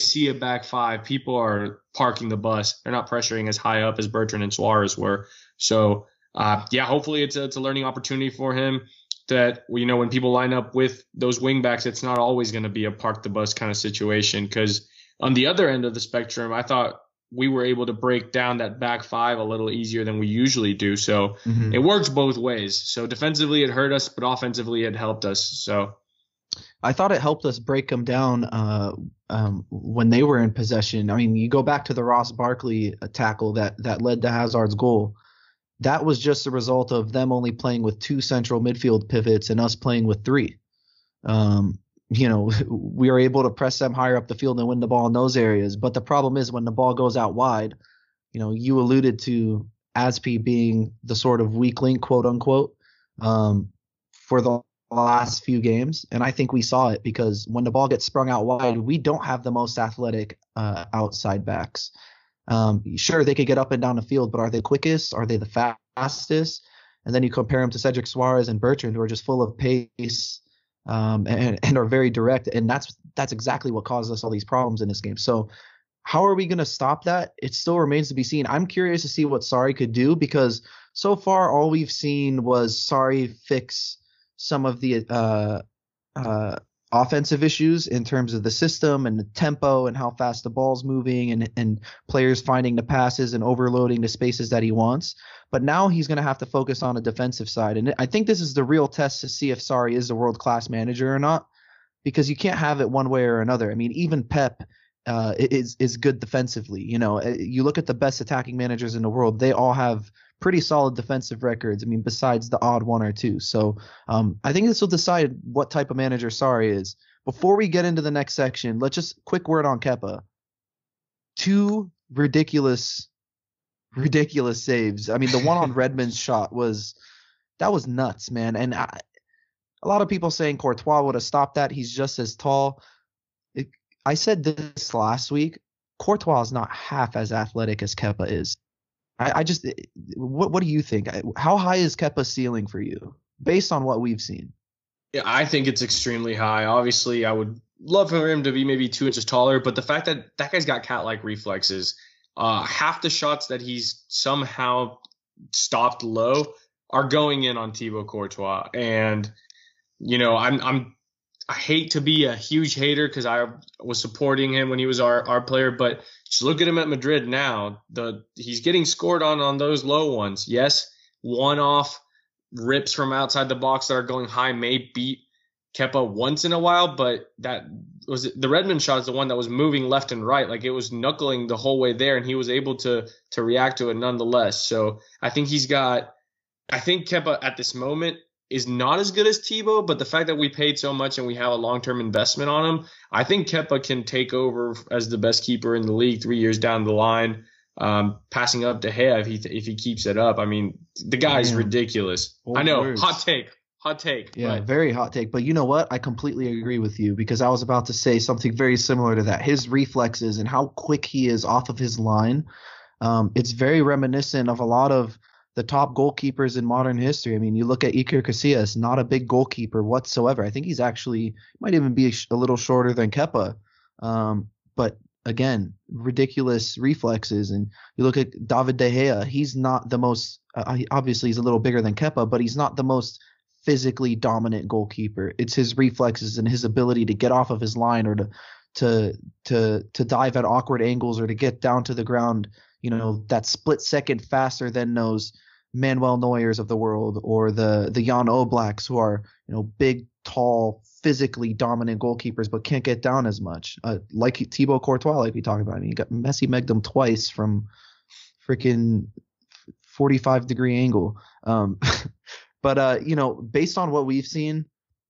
see a back five, people are parking the bus. They're not pressuring as high up as Bertrand and Soares were. So, uh, yeah, hopefully it's a, it's a learning opportunity for him that, you know, when people line up with those wingbacks, it's not always going to be a park the bus kind of situation. Cause on the other end of the spectrum, I thought we were able to break down that back five a little easier than we usually do. So mm-hmm. it works both ways. So defensively, it hurt us, but offensively, it helped us. So I thought it helped us break them down uh, um, when they were in possession. I mean, you go back to the Ross Barkley uh, tackle that that led to Hazard's goal. That was just a result of them only playing with two central midfield pivots and us playing with three. Um, you know, [LAUGHS] we are able to press them higher up the field and win the ball in those areas. But the problem is when the ball goes out wide, you know, you alluded to Azpi being the sort of weak link, quote unquote, um, for the last few games, and I think we saw it because when the ball gets sprung out wide, we don't have the most athletic uh, outside backs. Um, sure, they could get up and down the field, but are they quickest? Are they the fastest? And then you compare them to Cedric Soares and Bertrand, who are just full of pace um, and, and are very direct. And that's that's exactly what caused us all these problems in this game. So how are we going to stop that? It still remains to be seen. I'm curious to see what Sarri could do because so far all we've seen was Sarri fix some of the uh, uh, offensive issues in terms of the system and the tempo and how fast the ball's moving and and players finding the passes and overloading the spaces that he wants. But now he's going to have to focus on a defensive side, and I think this is the real test to see if Sarri is a world class manager or not, because you can't have it one way or another. I mean, even Pep. Uh, is is good defensively. You know, uh, you look at the best attacking managers in the world; they all have pretty solid defensive records. I mean, besides the odd one or two. So um, I think this will decide what type of manager Sarri is. Before we get into the next section, let's just quick word on Kepa. Two ridiculous, ridiculous saves. I mean, the one on [LAUGHS] Redmond's shot was that was nuts, man. And I, a lot of people saying Courtois would have stopped that. He's just as tall. It, I said this last week. Courtois is not half as athletic as Kepa is. I, I just, what what do you think? How high is Kepa's ceiling for you, based on what we've seen? Yeah, I think it's extremely high. Obviously, I would love for him to be maybe two inches taller, but the fact that that guy's got cat-like reflexes, uh, half the shots that he's somehow stopped low are going in on Thibaut Courtois, and you know, I'm I'm I hate to be a huge hater because I was supporting him when he was our, our player, but just look at him at Madrid now. The he's getting scored on on those low ones. Yes, one off rips from outside the box that are going high may beat Kepa once in a while, but that was the Redmond shot is the one that was moving left and right, like it was knuckling the whole way there, and he was able to to react to it nonetheless. So I think he's got. I think Kepa at this moment is not as good as Thibaut, but the fact that we paid so much and we have a long term investment on him, I think Kepa can take over as the best keeper in the league three years down the line. Um, passing up De Gea if he if he keeps it up. I mean, the guy's Damn. ridiculous. Old I know, words. hot take, hot take. Yeah, but. very hot take. But you know what? I completely agree with you because I was about to say something very similar to that. His reflexes and how quick he is off of his line. Um, it's very reminiscent of a lot of the top goalkeepers in modern history. I mean, you look at Iker Casillas, not a big goalkeeper whatsoever. I think he's actually might even be a little shorter than Kepa. Um, but again, ridiculous reflexes. And you look at David De Gea, he's not the most. Uh, obviously, he's a little bigger than Kepa, but he's not the most physically dominant goalkeeper. It's his reflexes and his ability to get off of his line or to to to to dive at awkward angles or to get down to the ground you know that split second faster than those Manuel Neuers of the world or the the Jan Oblaks who are you know big, tall, physically dominant goalkeepers but can't get down as much. Uh, like Thibaut Courtois, like we talked about. I mean, got Messi megged him twice from freaking 45 degree angle. Um, [LAUGHS] but uh, you know, based on what we've seen,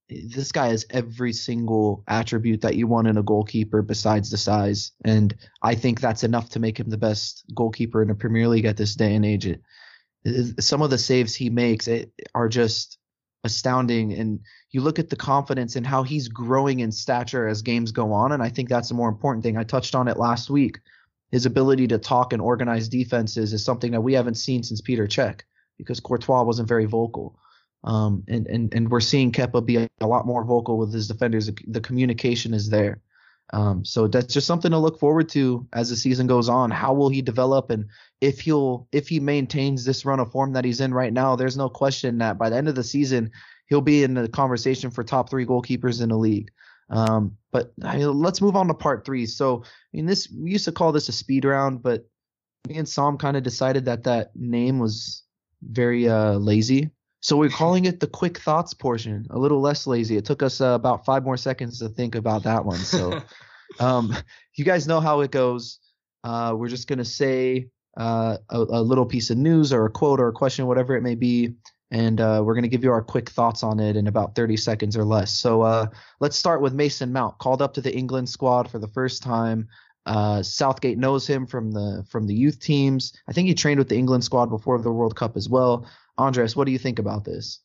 this guy has every single attribute that you want in a goalkeeper besides the size. And I think that's enough to make him the best goalkeeper in the Premier League at this day and age. Some of the saves he makes it, are just astounding. And you look at the confidence and how he's growing in stature as games go on. And I think that's the more important thing. I touched on it last week. His ability to talk and organize defenses is something that we haven't seen since Peter Cech because Courtois wasn't very vocal. Um, and, and, and we're seeing Kepa be a, lot more vocal with his defenders. The communication is there. Um, so that's just something to look forward to as the season goes on. How will he develop, and if he'll if he maintains this run of form that he's in right now, there's no question that by the end of the season he'll be in the conversation for top three goalkeepers in the league. Um, but I mean, let's move on to part three. So, I mean, this we used to call this a speed round, but me and Sam kind of decided that that name was very uh, lazy. So we're calling it the quick thoughts portion, a little less lazy. It took us uh, about five more seconds to think about that one. So, [LAUGHS] um, you guys know how it goes. Uh, we're just gonna say uh, a, a, little piece of news or a quote or a question, whatever it may be, and uh, we're gonna give you our quick thoughts on it in about 30 seconds or less. So uh, let's start with Mason Mount, called up to the England squad for the first time. Uh, Southgate knows him from the from the youth teams. I think he trained with the England squad before the World Cup as well. Andres, what do you think about this?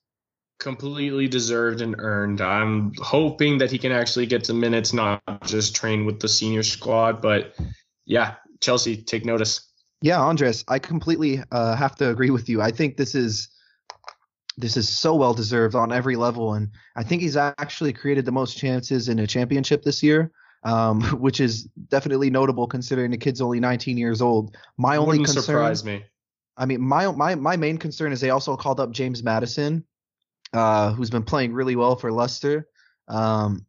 Completely deserved and earned. I'm hoping that he can actually get some minutes, not just train with the senior squad. But yeah, Chelsea, take notice. Yeah, Andres, I completely uh, have to agree with you. I think this is this is so well deserved on every level, and I think he's actually created the most chances in a championship this year, um, [LAUGHS] which is definitely notable considering the kid's only 19 years old. My only Wouldn't concern, surprise me. I mean, my my my main concern is they also called up James Maddison, uh, who's been playing really well for Leicester. Um,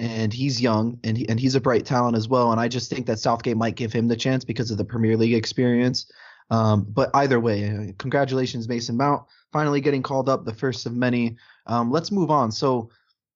and he's young and he, and he's a bright talent as well. And I just think that Southgate might give him the chance because of the Premier League experience. Um, but either way, congratulations, Mason Mount, finally getting called up, the first of many. Um, let's move on. So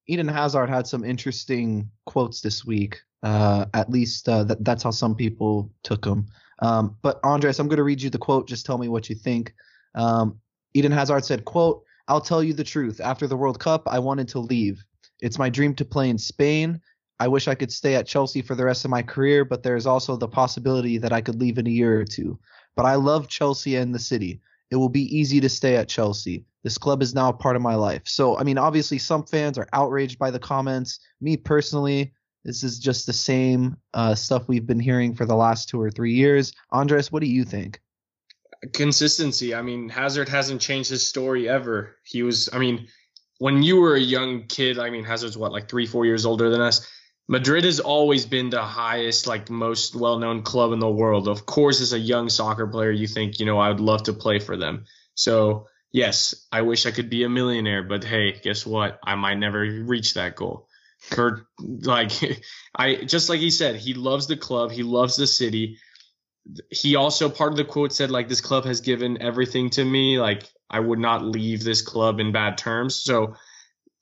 Eden Hazard had some interesting quotes this week. Uh, at least uh, that, that's how some people took them. Um, but Andres, I'm going to read you the quote. Just tell me what you think. Um, Eden Hazard said, "quote I'll tell you the truth. After the World Cup, I wanted to leave. It's my dream to play in Spain. I wish I could stay at Chelsea for the rest of my career, but there is also the possibility that I could leave in a year or two. But I love Chelsea and the city. It will be easy to stay at Chelsea. This club is now a part of my life. So, I mean, obviously, some fans are outraged by the comments. Me personally, this is just the same uh, stuff we've been hearing for the last two or three years. Andres, what do you think? Consistency. I mean, Hazard hasn't changed his story ever. He was, I mean, when you were a young kid, I mean, Hazard's what, like three, four years older than us. Madrid has always been the highest, like most well known club in the world. Of course, as a young soccer player, you think, you know, I would love to play for them. So, yes, I wish I could be a millionaire, but hey, guess what? I might never reach that goal. Kurt, like, [LAUGHS] I just like he said, he loves the club, he loves the city. He also, part of the quote said, like, this club has given everything to me. Like, I would not leave this club in bad terms. So,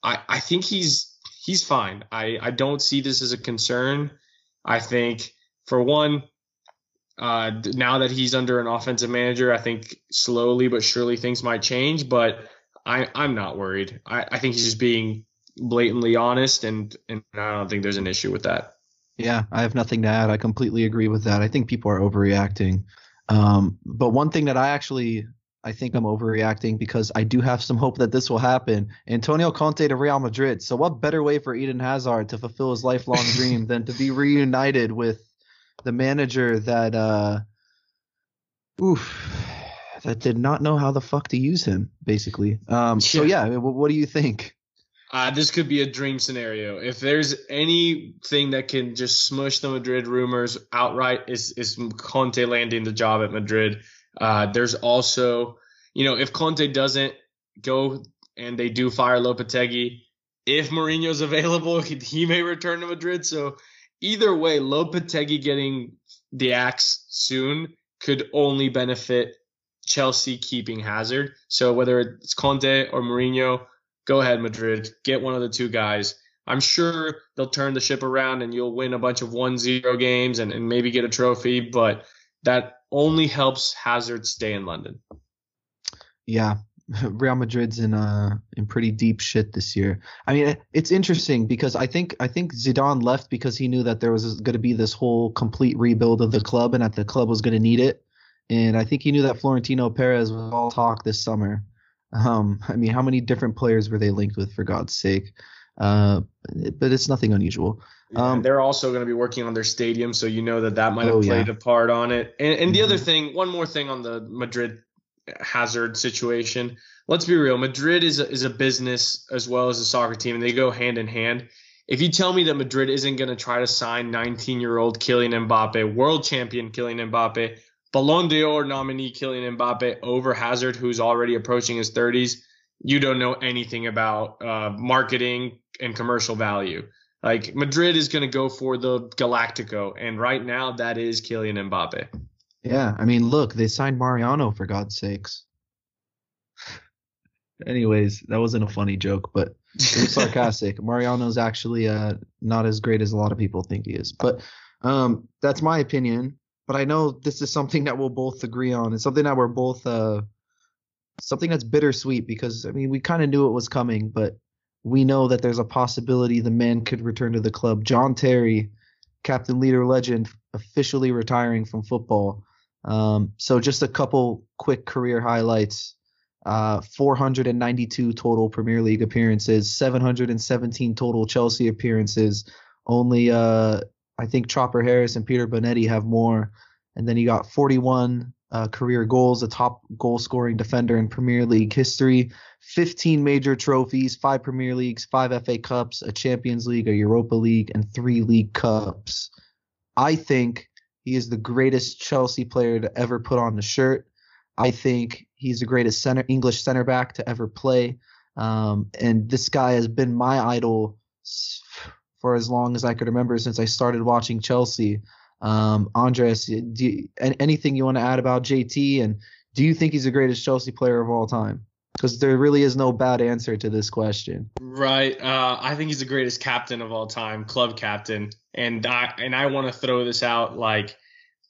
I, I think he's he's fine. I, I don't see this as a concern. I think for one, uh, now that he's under an offensive manager, I think slowly but surely things might change. But I, I'm not worried. I, I think he's just being blatantly honest, and and I don't think there's an issue with that. Yeah, I have nothing to add. I completely agree with that. I think people are overreacting. Um, but one thing that I actually I think I'm overreacting because I do have some hope that this will happen. Antonio Conte to Real Madrid. So what better way for Eden Hazard to fulfill his lifelong [LAUGHS] dream than to be reunited with the manager that uh oof that did not know how the fuck to use him basically. Um so yeah, what do you think? Uh, this could be a dream scenario. If there's anything that can just smush the Madrid rumors outright, is is Conte landing the job at Madrid. Uh, there's also, you know, if Conte doesn't go and they do fire Lopetegui, if Mourinho's [LAUGHS] available, he, he may return to Madrid. So either way, Lopetegui getting the axe soon could only benefit Chelsea keeping Hazard. So whether it's Conte or Mourinho, go ahead, Madrid, get one of the two guys. I'm sure they'll turn the ship around and you'll win a bunch of 1-0 games and, and maybe get a trophy, but that only helps Hazard stay in London. Yeah, [LAUGHS] Real Madrid's in uh in pretty deep shit this year. I mean, it's interesting because I think I think Zidane left because he knew that there was going to be this whole complete rebuild of the club and that the club was going to need it. And I think he knew that Florentino Perez was all talk this summer. Um, I mean, how many different players were they linked with for God's sake? Uh, but it's nothing unusual. Um, they're also going to be working on their stadium, so you know that that might have oh, played yeah. a part on it. And, and the mm-hmm. other thing, one more thing on the Madrid hazard situation. Let's be real, Madrid is a, is a business as well as a soccer team, and they go hand in hand. If you tell me that Madrid isn't going to try to sign 19 year old Kylian Mbappe, world champion Kylian Mbappe, Ballon d'Or nominee Kylian Mbappe over Hazard, who's already approaching his 30s, you don't know anything about uh, marketing and commercial value. Like Madrid is going to go for the Galactico, and right now that is Kylian Mbappe. Yeah, I mean, look, they signed Mariano for God's sakes. [LAUGHS] Anyways, that wasn't a funny joke, but it was sarcastic. [LAUGHS] Mariano's actually uh, not as great as a lot of people think he is, but um, that's my opinion. But I know this is something that we'll both agree on. It's something that we're both uh, something that's bittersweet because I mean we kind of knew it was coming, but we know that there's a possibility the man could return to the club. John Terry captain, leader, legend, officially retiring from football. Um, so just a couple quick career highlights. Uh, 492 total Premier League appearances, 717 total Chelsea appearances. Only uh, I think Chopper Harris and Peter Bonetti have more. And then he got 41 uh, career goals, a top goal scoring defender in Premier League history, 15 major trophies, five Premier Leagues, five FA Cups, a Champions League, a Europa League, and three League Cups. I think he is the greatest Chelsea player to ever put on the shirt. I think he's the greatest center English center back to ever play. Um, and this guy has been my idol for as long as I could remember since I started watching Chelsea. Um, Andres, you, anything you want to add about JT? And do you think he's the greatest Chelsea player of all time? Because there really is no bad answer to this question. Right. Uh, I think he's the greatest captain of all time, club captain. And I and I want to throw this out like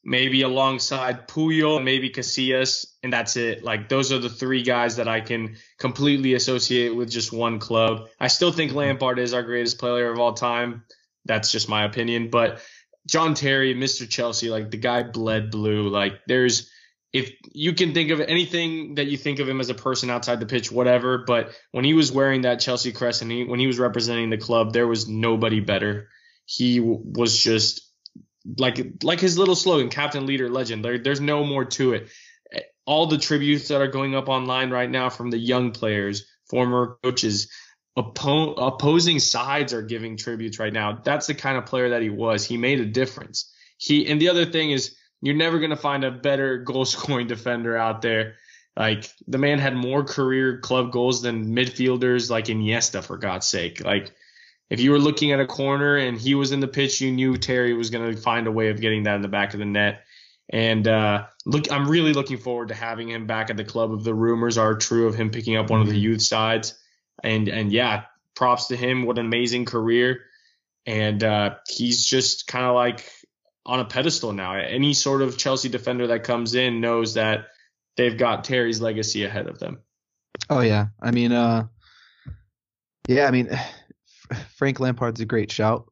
maybe alongside Puyol, maybe Casillas, and that's it. Like those are the three guys that I can completely associate with just one club. I still think Lampard is our greatest player of all time. That's just my opinion, but John Terry, Mr. Chelsea, like the guy bled blue. Like there's if you can think of anything that you think of him as a person outside the pitch, whatever. But when he was wearing that Chelsea crest and he, when he was representing the club, there was nobody better. He was just like like his little slogan, captain, leader, legend. There, there's no more to it. All the tributes that are going up online right now from the young players, former coaches, oppo- opposing sides are giving tributes right now. That's the kind of player that he was. He made a difference. He and the other thing is you're never going to find a better [LAUGHS] goal scoring defender out there. Like the man had more career club goals than midfielders like Iniesta for God's sake. Like if you were looking at a corner and he was in the pitch, you knew Terry was going to find a way of getting that in the back of the net. And uh, look, I'm really looking forward to having him back at the club. If the rumors are true of him picking up one of the mm-hmm. youth sides, and and yeah, props to him. What an amazing career. And uh, he's just kind of like on a pedestal now. Any sort of Chelsea defender that comes in knows that they've got Terry's legacy ahead of them. Oh yeah, I mean, uh, yeah, I mean, Frank Lampard's a great shout,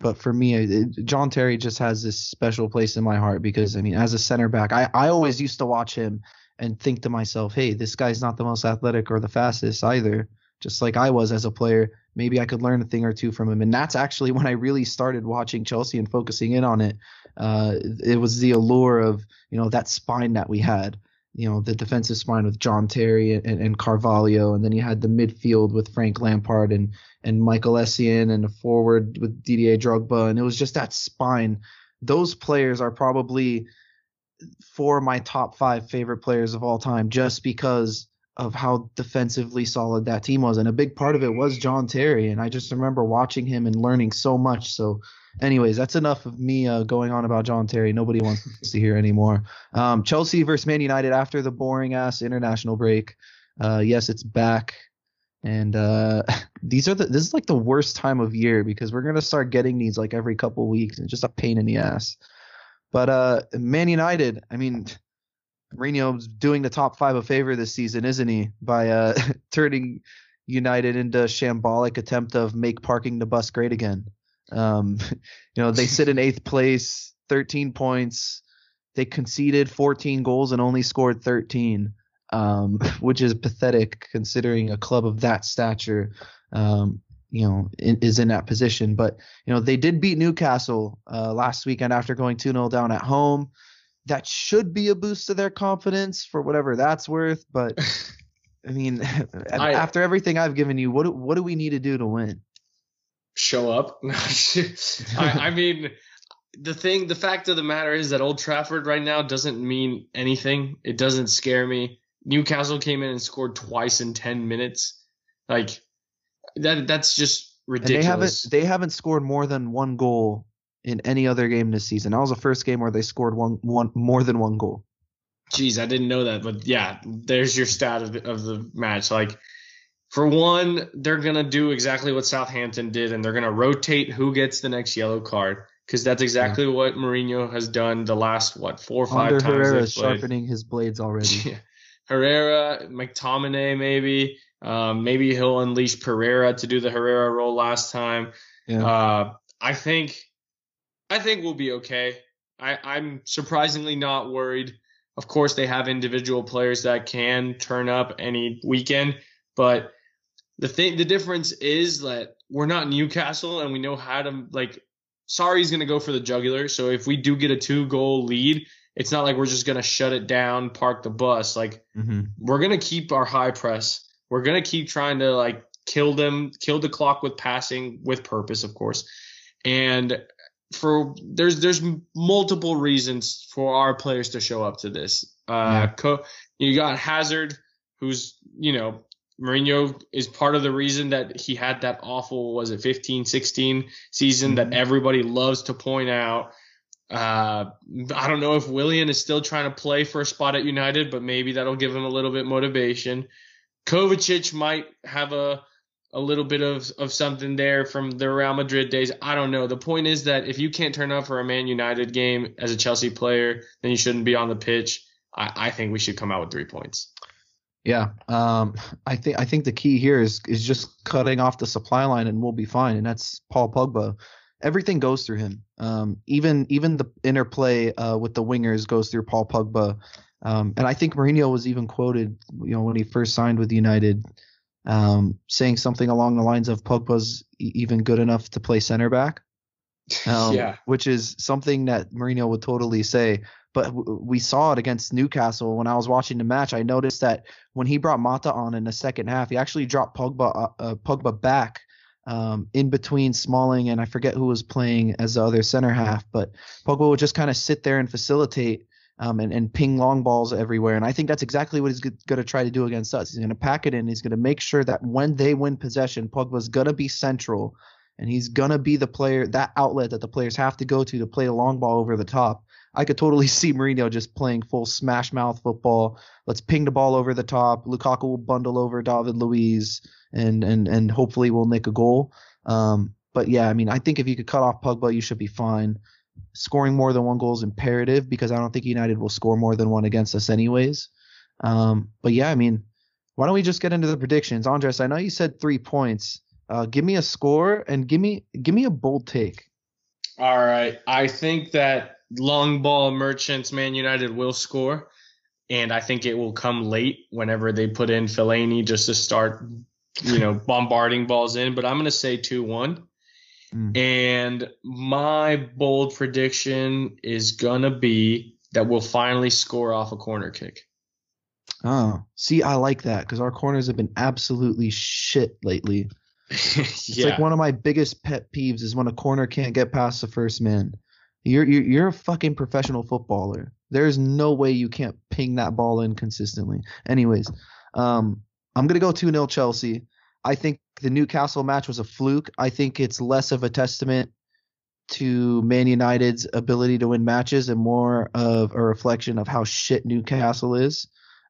but for me, it, John Terry just has this special place in my heart because I mean, as a center back, I I always used to watch him and think to myself, hey, this guy's not the most athletic or the fastest either just like I was as a player. Maybe I could learn a thing or two from him. And that's actually [LAUGHS] when I really started watching Chelsea and focusing in on it. Uh, it was the allure of, you know, that spine that we had, you know, the defensive spine with John Terry and, and Carvalho. And then you had the midfield with Frank Lampard and, and Michael Essien and a forward with Didier Drogba. And it was just that spine. Those players are probably four of my top five favorite players of all time just because of how defensively solid that team was. And a big part of it was John Terry. And I just remember watching him and learning so much. So, anyways, that's enough of me uh, going on about John Terry. Nobody wants to hear anymore. Um, Chelsea versus Man United after the boring ass international break. Uh, yes, it's back. And uh, [LAUGHS] these are the this is like the worst time of year because we're gonna start getting these like every couple weeks and just a pain in the ass. But uh, Man United, I mean, Mourinho's doing the top five a favor this season, isn't he? By uh, [LAUGHS] turning United into a shambolic attempt of make parking the bus great again. Um, [LAUGHS] you know, they sit in eighth place, 13 points. They conceded 14 goals and only scored 13, um, [LAUGHS] which is pathetic considering a club of that stature, um, you know, in, is in that position. But, you know, they did beat Newcastle uh, last weekend after going 2 0 down at home that should be a boost to their confidence for whatever that's worth. But [LAUGHS] I mean, I, after everything I've given you, what what do we need to do to win? Show up. [LAUGHS] I, I mean, the thing, the fact of the matter is that Old Trafford right now doesn't mean anything. It doesn't scare me. Newcastle came in and scored twice in ten minutes. Like that. That's just ridiculous. And they haven't. They haven't scored more than one goal in any other game this season. That was the first game where they scored one one more than one goal. Jeez, I didn't know that, but yeah, there's your stat of the, of the match. Like, for one, they're gonna do exactly what Southampton did, and they're gonna rotate who gets the next yellow card because that's exactly yeah. what Mourinho has done the last what four or five Under times. Herrera is sharpening his blades already. [LAUGHS] Yeah. Herrera, McTominay, maybe, um, maybe he'll unleash Pereira to do the Herrera role last time. Yeah. Uh, I think I think we'll be okay. I, I'm surprisingly not worried. Of course, they have individual players that can turn up any weekend, but the thing, the difference is that we're not Newcastle and we know how to like. Sarri's going to go for the jugular. So if we do get a two goal lead, it's not like we're just going to shut it down, park the bus. Like Mm-hmm. we're going to keep our high press. We're going to keep trying to like kill them, kill the clock with passing with purpose, of course. And for there's there's multiple reasons for our players to show up to this. Uh, Yeah. co- you got Hazard, who's you know Mourinho is part of the reason that he had that awful was it 15 16 season that Mhm. everybody loves to point out. Uh, I don't know if Willian is still trying to play for a spot at United, but maybe that'll give him a little bit of motivation. Kovacic might have a a little bit of, of something there from the Real Madrid days. I don't know. The point is that if you can't turn up for a Man United game as a Chelsea player, then you shouldn't be on the pitch. I, I think we should come out with three points. Yeah, um, I think I think the key here is is just cutting off the supply line and we'll be fine. And that's Paul Pogba. Everything goes through him. Um, even even the interplay uh, with the wingers goes through Paul Pogba. Um, and I think Mourinho was even quoted, you know, when he first signed with United, um, saying something along the lines of Pogba's even good enough to play center back. [LAUGHS] Um, yeah. which is something that Mourinho would totally say. But w- we saw it against Newcastle when I was watching the match. I noticed that when he brought Mata on in the second half, he actually dropped Pogba uh, uh, Pogba back um, in between Smalling and I forget who was playing as the other center half. But Pogba would just kind of sit there and facilitate um, and, and ping long balls everywhere. And I think that's exactly what he's going to try to do against us. He's going to pack it in. He's going to make sure that when they win possession, Pogba's going to be central and he's gonna be the player that outlet that the players have to go to to play a long ball over the top. I could totally [LAUGHS] see Mourinho just playing full smash mouth football. Let's ping the ball over the top. Lukaku will bundle over David Luiz and and and hopefully we'll nick a goal. Um, but yeah, I mean, I think if you could cut off Pogba, you should be fine. Scoring more than one goal is imperative because I don't think United will score more than one against us anyways. Um, but yeah, I mean, why don't we just get into the predictions, Andres? I know you said three points. Uh, give me a score and give me give me a bold take. All right. I think that long ball merchants Man United will score. And I think it will come late whenever they put in Fellaini just to start, you know, [LAUGHS] bombarding balls in. But I'm going to say 2 1. Mm. And my bold prediction is going to be that we'll finally score off a corner kick. Oh, see, I like that because our corners have been absolutely shit lately. [LAUGHS] It's yeah. like one of my biggest pet peeves is when a corner can't get past the first man. You're you're you're a fucking professional footballer. There's no way you can't ping that ball in consistently. Anyways, um, I'm gonna go 2-0 Chelsea. I think the Newcastle match was a fluke. I think it's less of a testament to Man United's ability to win matches and more of a reflection of how shit Newcastle is.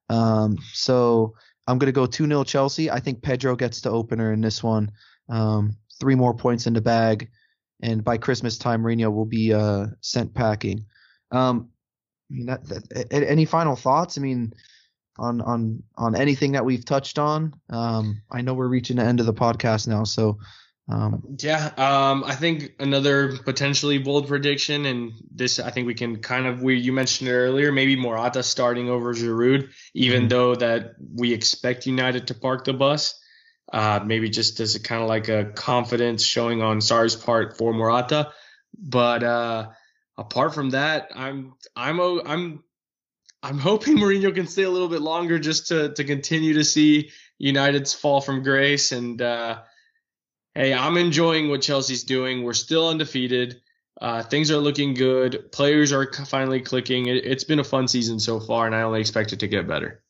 Um, so I'm gonna go 2-0 Chelsea. I think Pedro gets the opener in this one. Um, three more points in the bag, and by Christmas time, Mourinho will be uh, sent packing. Um, I mean, that, that, any final thoughts? I mean, on on on anything that we've touched on. Um, I know we're reaching the end of the podcast now, so um, Yeah, um, I think another potentially bold prediction, and this I think we can kind of we you mentioned it earlier, maybe Morata starting over Giroud, even Mhm. though that we expect United to park the bus. Uh, maybe just as a kind of like a confidence showing on Sar's part for Morata, but uh, apart from that, I'm I'm I'm I'm hoping [LAUGHS] Mourinho can stay a little bit longer just to to continue to see United's fall from grace and. Uh, hey, I'm enjoying what Chelsea's doing. We're still undefeated. Uh, things are looking good. Players are finally clicking. It, it's been a fun season so far, and I only expect it to get better.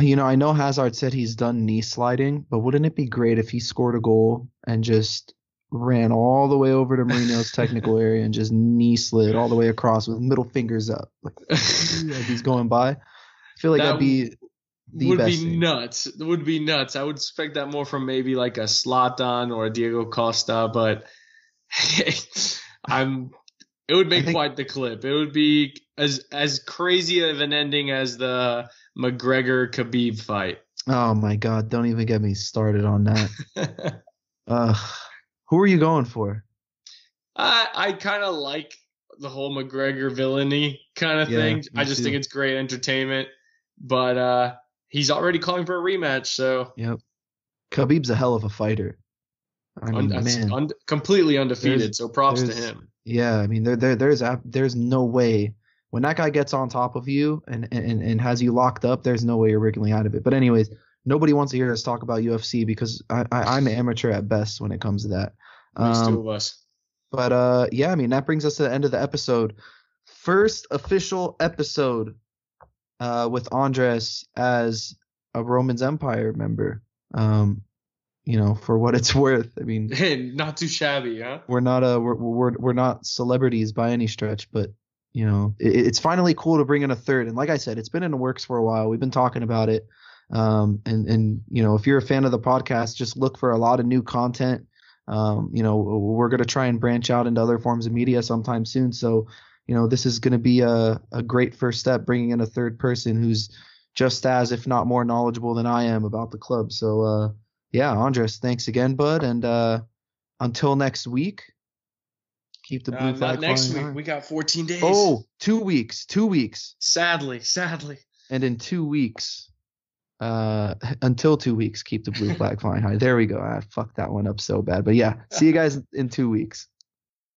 You know, I know Hazard said he's done knee sliding, but wouldn't it be great if he scored a goal and just ran all the way over to Mourinho's technical [LAUGHS] area and just knee slid all the way across with middle fingers up, like, [LAUGHS] like he's going by? I feel like That that'd be the would best be thing. nuts. It would be nuts. I would expect that more from maybe like a Zlatan or a Diego Costa, but [LAUGHS] I'm. It would make think- quite the clip. It would be as as crazy of an ending as the McGregor Khabib fight. Oh my God! Don't even get me started on that. [LAUGHS] Uh, who are you going for? I I kind of like the whole McGregor villainy kind of Yeah, thing. I just too. think it's great entertainment. But uh, he's already calling for a rematch, so Yep. Khabib's a hell of a fighter. I mean, un- man. un- completely undefeated. There's- so props to him. Yeah, I mean, there, there, there's, there's no way when that guy gets on top of you and, and, and has you locked up, there's no way you're wriggling out of it. But anyways, nobody wants to hear us talk about UFC because I, I, I'm an amateur at best when it comes to that. Um, two of us. But uh, yeah, I mean that brings us to the end of the episode. First official episode uh, with Andres as a Romans Empire member. Um, you know, for what it's [LAUGHS] worth. I mean, [LAUGHS] Not too shabby, huh? we're not a we're we're, we're not celebrities by any stretch, but you know, it, it's finally cool to bring in a third. And like I said, it's been in the works for a while. We've been talking about it. Um, and and you know, if you're a fan of the podcast, just look for a lot of new content. Um, you know, we're gonna try and branch out into other forms of media sometime soon. So, you know, this is gonna be a a great first step, bringing in a third person who's just as, if not more, knowledgeable than I am about the club. So, uh, yeah, Andres, thanks again, bud, and uh, until next week, keep the blue Uh, flag next week. high. We got 14 days. Oh, two weeks, two weeks, sadly, sadly. and in two weeks, uh, [LAUGHS] until two weeks, keep the blue flag flying high. There we go. I fucked that one up so bad, but yeah, see you guys [LAUGHS] in two weeks.